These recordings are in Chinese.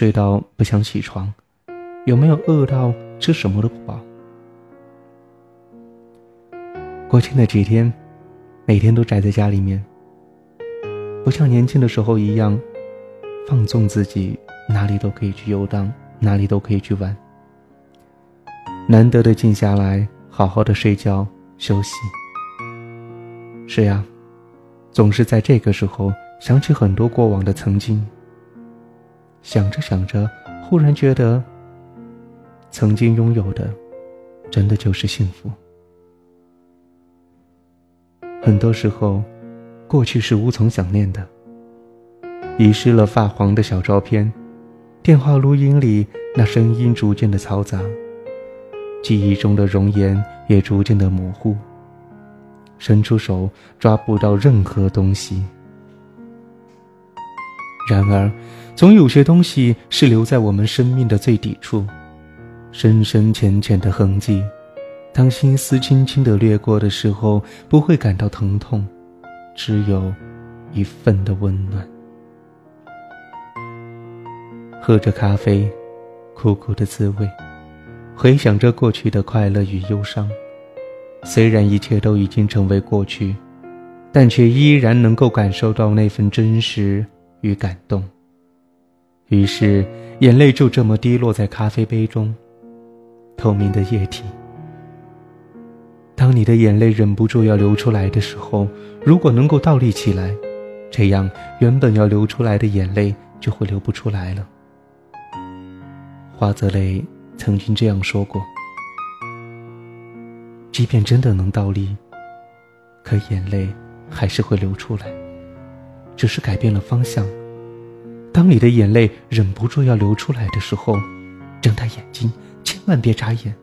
睡到不想起床？有没有饿到吃什么都不饱？国庆的几天，每天都宅在家里面，不像年轻的时候一样放纵自己，哪里都可以去游荡，哪里都可以去玩。难得的静下来，好好的睡觉休息。是呀，总是在这个时候想起很多过往的曾经。想着想着，忽然觉得，曾经拥有的，真的就是幸福。很多时候，过去是无从想念的。遗失了发黄的小照片，电话录音里那声音逐渐的嘈杂，记忆中的容颜也逐渐的模糊。伸出手抓不到任何东西。然而，总有些东西是留在我们生命的最底处，深深浅浅的痕迹。当心思轻轻的掠过的时候，不会感到疼痛，只有一份的温暖。喝着咖啡，苦苦的滋味，回想着过去的快乐与忧伤。虽然一切都已经成为过去，但却依然能够感受到那份真实与感动。于是，眼泪就这么滴落在咖啡杯中，透明的液体。当你的眼泪忍不住要流出来的时候，如果能够倒立起来，这样原本要流出来的眼泪就会流不出来了。花泽类曾经这样说过：“即便真的能倒立，可眼泪还是会流出来，只是改变了方向。当你的眼泪忍不住要流出来的时候，睁大眼睛，千万别眨眼。”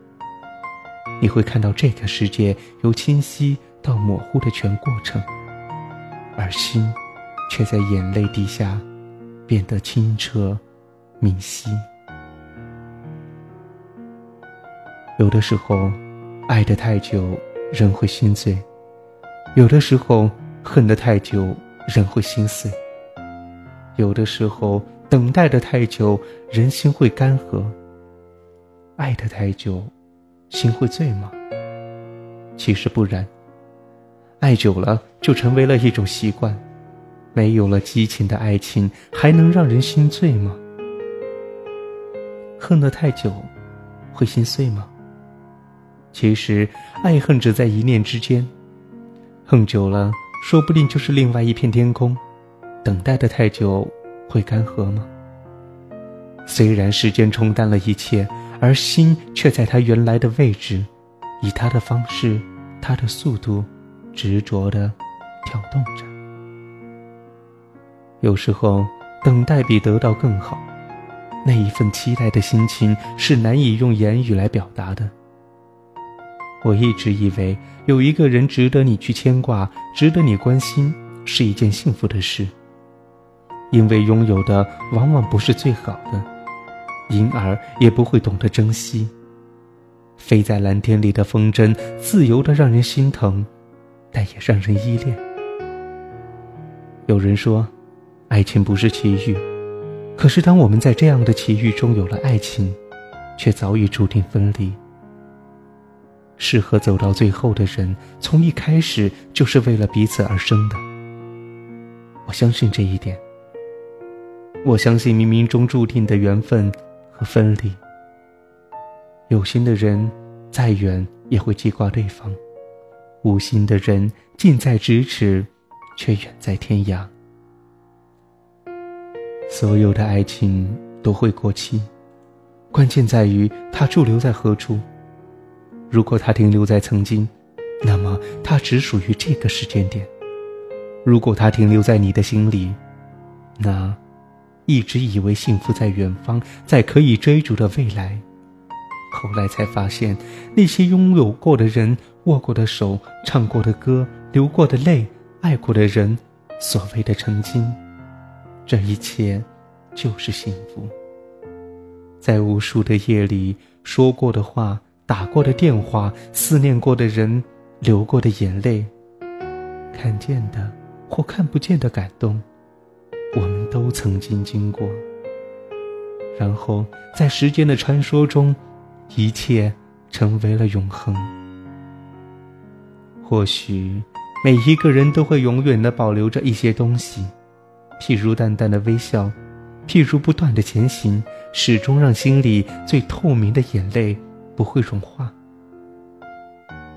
你会看到这个世界由清晰到模糊的全过程，而心却在眼泪底下变得清澈明晰。有的时候，爱得太久，人会心醉；有的时候，恨得太久，人会心碎；有的时候，等待的太久，人心会干涸；爱的太久。心会醉吗？其实不然。爱久了就成为了一种习惯，没有了激情的爱情还能让人心醉吗？恨得太久，会心碎吗？其实爱恨只在一念之间，恨久了说不定就是另外一片天空。等待的太久，会干涸吗？虽然时间冲淡了一切。而心却在它原来的位置，以它的方式、它的速度，执着的跳动着。有时候，等待比得到更好，那一份期待的心情是难以用言语来表达的。我一直以为有一个人值得你去牵挂，值得你关心，是一件幸福的事，因为拥有的往往不是最好的。因而也不会懂得珍惜。飞在蓝天里的风筝，自由的让人心疼，但也让人依恋。有人说，爱情不是奇遇，可是当我们在这样的奇遇中有了爱情，却早已注定分离。适合走到最后的人，从一开始就是为了彼此而生的。我相信这一点。我相信冥冥中注定的缘分。和分离，有心的人再远也会记挂对方；无心的人近在咫尺，却远在天涯。所有的爱情都会过期，关键在于它驻留在何处。如果它停留在曾经，那么它只属于这个时间点；如果它停留在你的心里，那……一直以为幸福在远方，在可以追逐的未来，后来才发现，那些拥有过的人、握过的手、唱过的歌、流过的泪、爱过的人，所谓的曾经，这一切就是幸福。在无数的夜里说过的话、打过的电话、思念过的人、流过的眼泪、看见的或看不见的感动。我们都曾经经过，然后在时间的穿梭中，一切成为了永恒。或许每一个人都会永远的保留着一些东西，譬如淡淡的微笑，譬如不断的前行，始终让心里最透明的眼泪不会融化。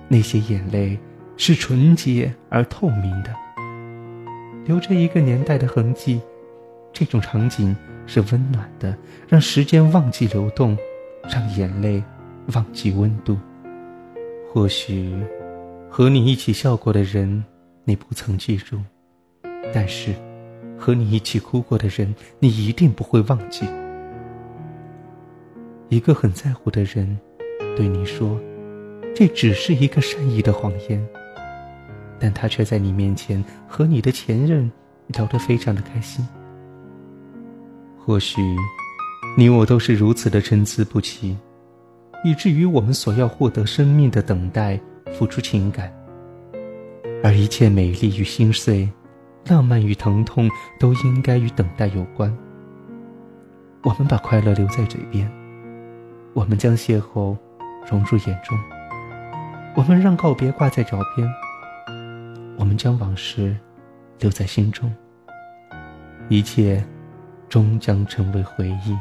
那些眼泪是纯洁而透明的，留着一个年代的痕迹。这种场景是温暖的，让时间忘记流动，让眼泪忘记温度。或许和你一起笑过的人，你不曾记住；但是和你一起哭过的人，你一定不会忘记。一个很在乎的人对你说：“这只是一个善意的谎言。”但他却在你面前和你的前任聊得非常的开心。或许，你我都是如此的参差不齐，以至于我们所要获得生命的等待，付出情感，而一切美丽与心碎，浪漫与疼痛，都应该与等待有关。我们把快乐留在嘴边，我们将邂逅融入眼中，我们让告别挂在脚边，们将往事留在心中，一切。终将成为回忆。